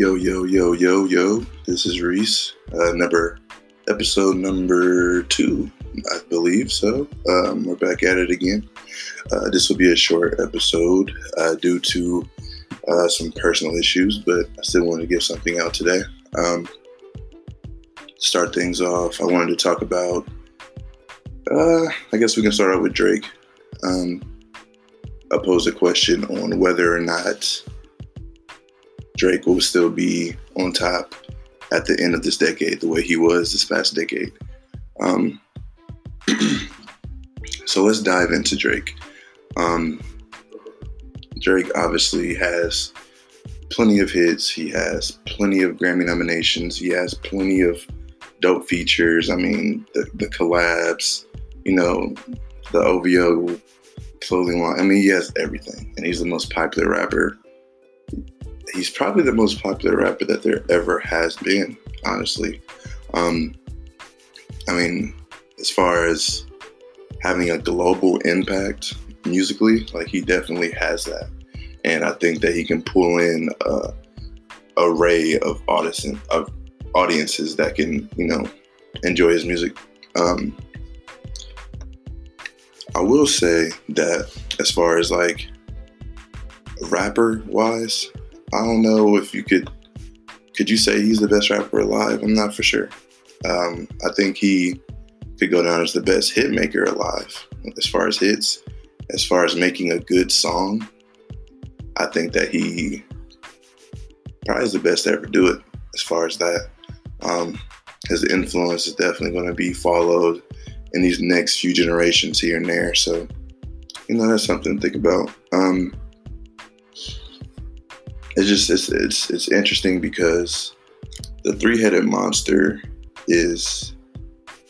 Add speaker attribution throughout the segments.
Speaker 1: Yo, yo, yo, yo, yo. This is Reese. Uh, number episode number two, I believe so. Um, we're back at it again. Uh, this will be a short episode uh, due to uh, some personal issues, but I still wanted to get something out today. Um, start things off, I wanted to talk about. Uh, I guess we can start out with Drake. Um, I posed a question on whether or not Drake will still be on top at the end of this decade, the way he was this past decade. Um, so let's dive into Drake. Um, Drake obviously has plenty of hits. He has plenty of Grammy nominations. He has plenty of dope features. I mean, the, the collabs, you know, the OVO clothing line. I mean, he has everything, and he's the most popular rapper he's probably the most popular rapper that there ever has been, honestly. Um, I mean, as far as having a global impact musically, like he definitely has that. And I think that he can pull in a array of artists of audiences that can, you know, enjoy his music. Um, I will say that as far as like rapper wise, I don't know if you could could you say he's the best rapper alive? I'm not for sure. Um, I think he could go down as the best hit maker alive as far as hits, as far as making a good song. I think that he probably is the best to ever do it as far as that. Um, his influence is definitely going to be followed in these next few generations here and there. So, you know, that's something to think about. Um, it's just it's it's it's interesting because the three-headed monster is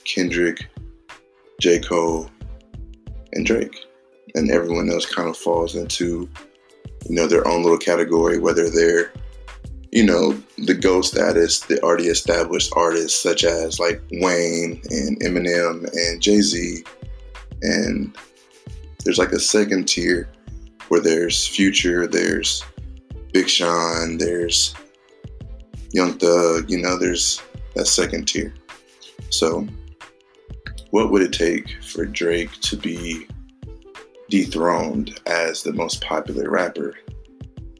Speaker 1: Kendrick, J. Cole, and Drake. And everyone else kind of falls into, you know, their own little category, whether they're, you know, the GOAT status, the already established artists such as like Wayne and Eminem and Jay-Z. And there's like a second tier where there's Future, there's Big Sean, there's Young Thug, you know, there's that second tier. So, what would it take for Drake to be dethroned as the most popular rapper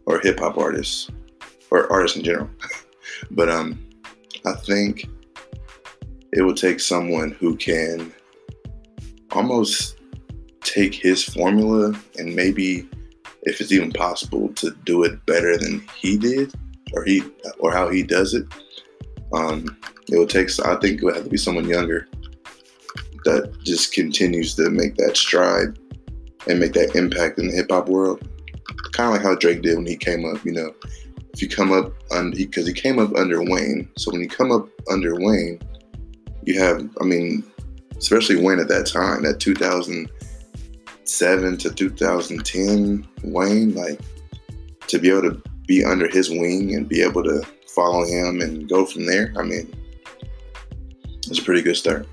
Speaker 1: or hip hop artist or artist in general? but um, I think it will take someone who can almost take his formula and maybe if it's even possible to do it better than he did or he or how he does it. Um, it would take. I think it would have to be someone younger that just continues to make that stride and make that impact in the hip hop world. Kind of like how Drake did when he came up. You know, if you come up under because he came up under Wayne. So when you come up under Wayne, you have. I mean, especially Wayne at that time, that 2000 2007 to 2010 Wayne, like to be able to be under his wing and be able to follow him and go from there. I mean, it's a pretty good start.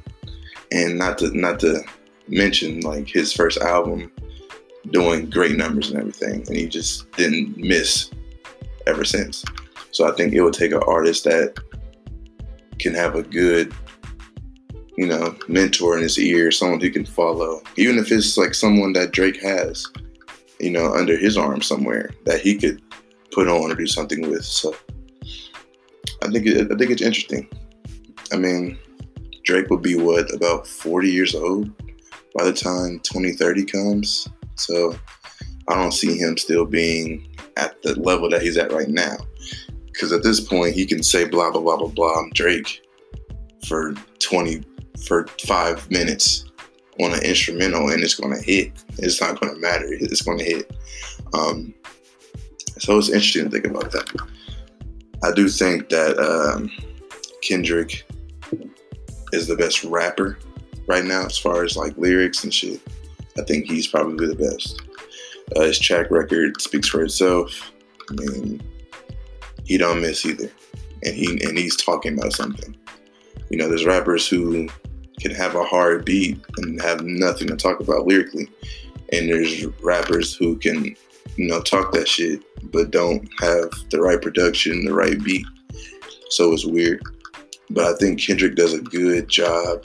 Speaker 1: And not to not to mention like his first album doing great numbers and everything, and he just didn't miss ever since. So I think it would take an artist that can have a good you know, mentor in his ear, someone he can follow, even if it's like someone that Drake has, you know, under his arm somewhere that he could put on or do something with. So I think it, I think it's interesting. I mean, Drake will be what about 40 years old by the time 2030 comes. So I don't see him still being at the level that he's at right now. Because at this point, he can say blah blah blah blah blah. I'm Drake for 20 for five minutes on an instrumental and it's going to hit. It's not going to matter. It's going to hit. Um, so it's interesting to think about that. I do think that um, Kendrick is the best rapper right now as far as like lyrics and shit. I think he's probably the best. Uh, his track record speaks for itself. I mean, he don't miss either, and he and he's talking about something. You know, there's rappers who can have a hard beat and have nothing to talk about lyrically. And there's rappers who can you know, talk that shit, but don't have the right production, the right beat. So it's weird. But I think Kendrick does a good job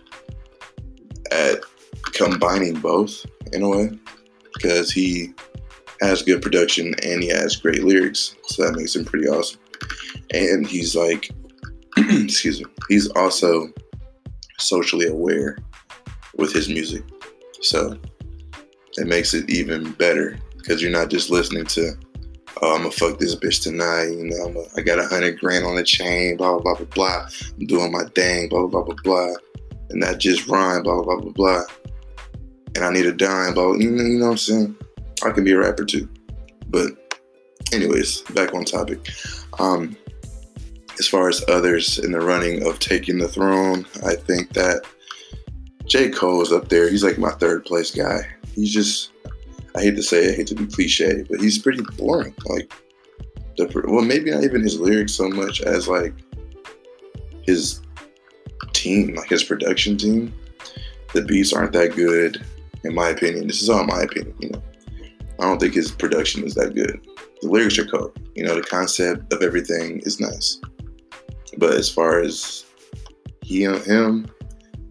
Speaker 1: at combining both in a way because he has good production and he has great lyrics. So that makes him pretty awesome. And he's like, excuse me, he's also socially aware with his music. So it makes it even better because you're not just listening to, oh, I'm gonna fuck this bitch tonight. You know, I'm a, I got a hundred grand on the chain, blah, blah, blah, blah. I'm doing my thing, blah, blah, blah, blah. And that just rhyme, blah, blah, blah, blah, blah. And I need a dime, blah, you know, you know what I'm saying? I can be a rapper too. But anyways, back on topic. Um, as far as others in the running of taking the throne, I think that J. Cole is up there. He's like my third place guy. He's just, I hate to say it, I hate to be cliche, but he's pretty boring. Like, the, well, maybe not even his lyrics so much as like his team, like his production team. The beats aren't that good, in my opinion. This is all my opinion, you know. I don't think his production is that good. The lyrics are cool. You know, the concept of everything is nice. But as far as he, him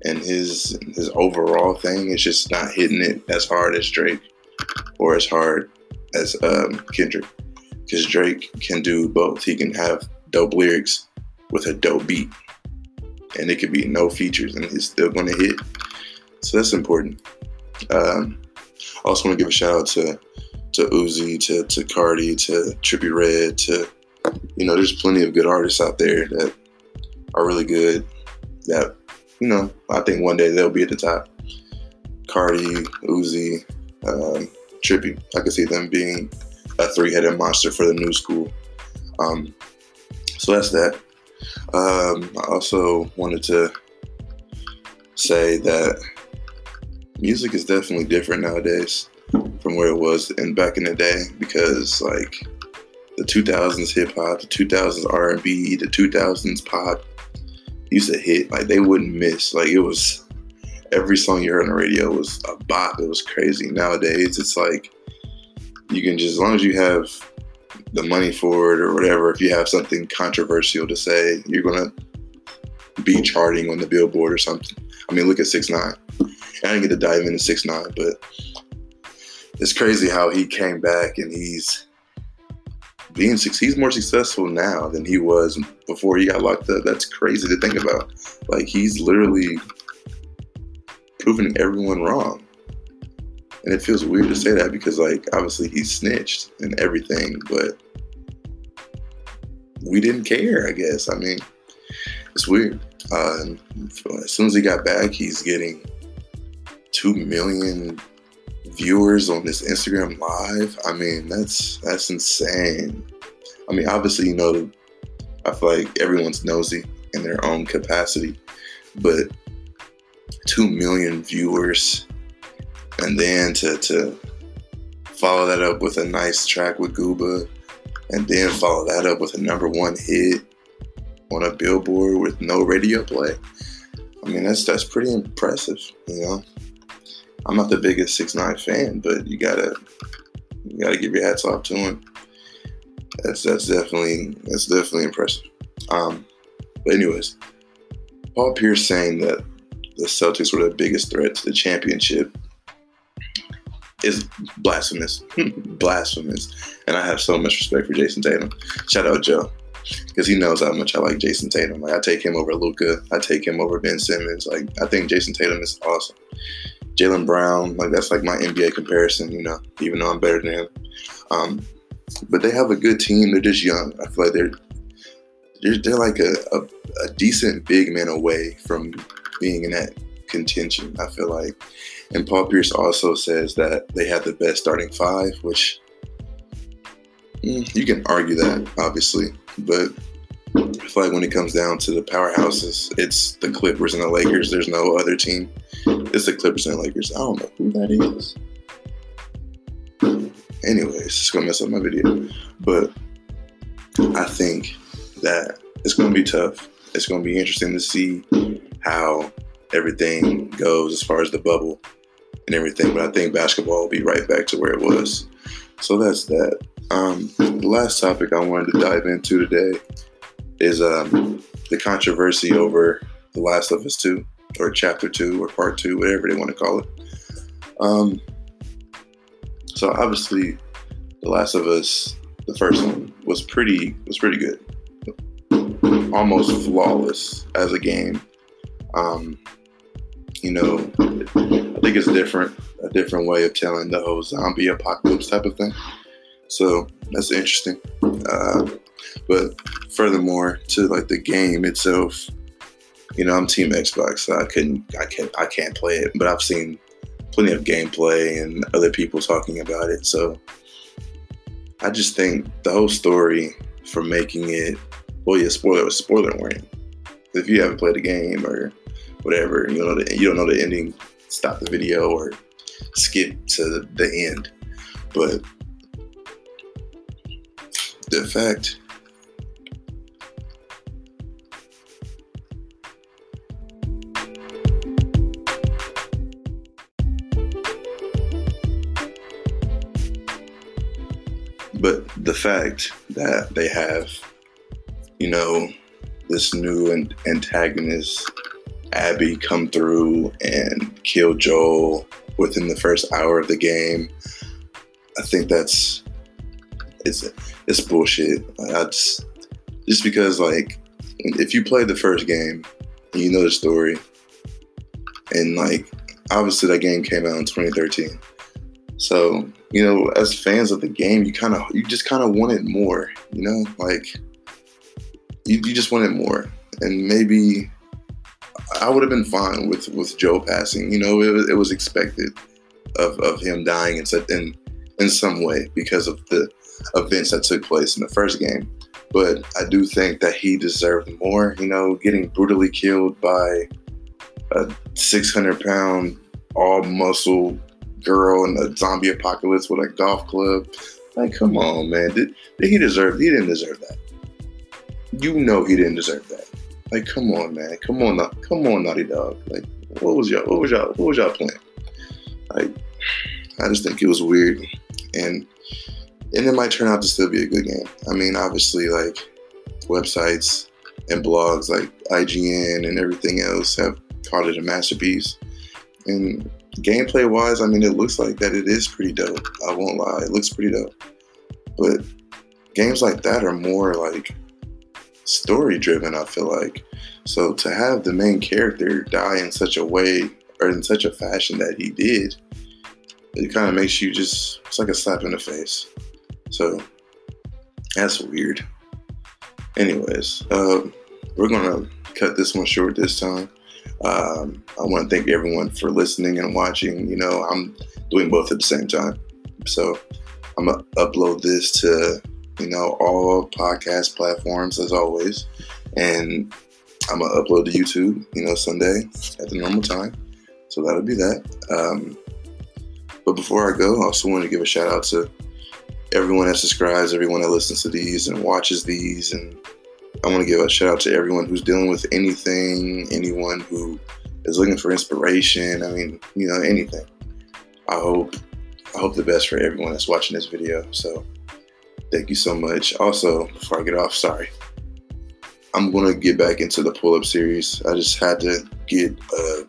Speaker 1: and his his overall thing, it's just not hitting it as hard as Drake or as hard as um, Kendrick. Because Drake can do both. He can have dope lyrics with a dope beat, and it could be no features, and he's still going to hit. So that's important. Um, I also want to give a shout out to to Uzi, to to Cardi, to Trippie Redd, to you know, there's plenty of good artists out there that are really good. That you know, I think one day they'll be at the top. Cardi, Uzi, um, Trippie, I could see them being a three-headed monster for the new school. Um, so that's that. Um, I also wanted to say that music is definitely different nowadays from where it was in back in the day because like the 2000s hip hop, the 2000s R&B, the 2000s pop used to hit like they wouldn't miss. Like it was every song you heard on the radio was a bop. It was crazy. Nowadays it's like you can just as long as you have the money for it or whatever, if you have something controversial to say, you're gonna be charting on the billboard or something. I mean, look at six nine. I didn't get to dive into six nine, but it's crazy how he came back and he's being he's more successful now than he was before he got locked up. That's crazy to think about. Like he's literally proving everyone wrong. And it feels weird to say that because like obviously he snitched and everything, but we didn't care, I guess. I mean, it's weird. Uh, as soon as he got back, he's getting two million viewers on this Instagram live. I mean, that's that's insane. I mean, obviously, you know, I feel like everyone's nosy in their own capacity, but two million viewers, and then to to follow that up with a nice track with Gooba, and then follow that up with a number one hit on a billboard with no radio play. I mean, that's that's pretty impressive, you know. I'm not the biggest six nine fan, but you gotta you gotta give your hats off to him. That's that's definitely that's definitely impressive. Um, but anyways, Paul Pierce saying that the Celtics were the biggest threat to the championship is blasphemous, blasphemous. And I have so much respect for Jayson Tatum. Shout out Joe, because he knows how much I like Jayson Tatum. Like I take him over Luka, I take him over Ben Simmons. Like I think Jayson Tatum is awesome. Jaylen Brown, like that's like my NBA comparison, you know, even though I'm better than him. Um, but they have a good team. They're just young. I feel like they're they're, they're like a, a, a decent big man away from being in that contention. I feel like, and Paul Pierce also says that they have the best starting five, which mm, you can argue that obviously, but Feel like when it comes down to the powerhouses, it's the Clippers and the Lakers. There's no other team. It's the Clippers and the Lakers. I don't know who that is. Anyways, it's gonna mess up my video. But I think that it's gonna be tough. It's gonna be interesting to see how everything goes as far as the bubble and everything. But I think basketball will be right back to where it was. so that's that. Um, the last topic I wanted to dive into today is um, the controversy over The Last of Us 2, or Chapter 2, or Part 2, whatever they want to call it. Um, so obviously, The Last of Us, the first one, was pretty was pretty good, almost flawless as a game. Um, you know, I think it's different, a different way of telling the whole zombie apocalypse type of thing. So that's interesting. Uh, but furthermore, to like the game itself, you know, I'm Team Xbox, so I couldn't, I can't, I can't play it. But I've seen plenty of gameplay and other people talking about it. So I just think the whole story for making it, well, yeah, spoiler, spoiler warning. If you haven't played the game or whatever, you know, the, you don't know the ending, stop the video or skip to the end. But the fact. But the fact that they have, you know, this new antagonist, Abby, come through and kill Joel within the first hour of the game, I think that's it's it's bullshit. I just just because like if you play the first game and you know the story, and like obviously that game came out in 2013, so you know, as fans of the game, you kind of you just kind of wanted more. You know, like you, you just wanted more, and maybe I would have been fine with with Joe passing. You know, it it was expected of, of him dying in, in in some way because of the events that took place in the first game. But I do think that he deserved more. You know, getting brutally killed by a 600 pound all muscle girl in a zombie apocalypse with a golf club. Like, come on, man. Did, did he deserve? He didn't deserve that. You know he didn't deserve that. Like, come on, man. Come on, come on, Naughty Dog. Like, what was y'all? What was y'all? What was y'all playing? Like, I just think it was weird, and and it might turn out to still be a good game. I mean, obviously, like websites and blogs like IGN and everything else have called it a masterpiece. And gameplay wise, I mean, it looks like that it is pretty dope. I won't lie, it looks pretty dope. But games like that are more like story driven, I feel like. So to have the main character die in such a way or in such a fashion that he did, it kind of makes you just, it's like a slap in the face. So that's weird. Anyways, uh, we're to cut this one short this time. Um, I want to thank everyone for listening and watching. You know, I'm doing both at the same time. So I'm to upload this to, you know, all podcast platforms as always. And I'm to upload to YouTube, you know, Sunday at the normal time. So that'll be that. Um, but before I go, I also want to give a shout out to everyone that subscribes, everyone that listens to these and watches these and I want to give a shout out to everyone who's dealing with anything, anyone who is looking for inspiration. I mean, you know, anything. I hope I hope the best for everyone that's watching this video. So thank you so much. Also, before I get off, sorry. I'm gonna get back into the pull-up series. I just had to get a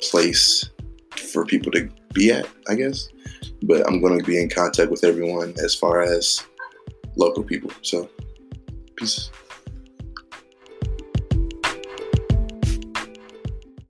Speaker 1: place for people to be at, I guess. But I'm gonna be in contact with everyone as far as local people. So Peace.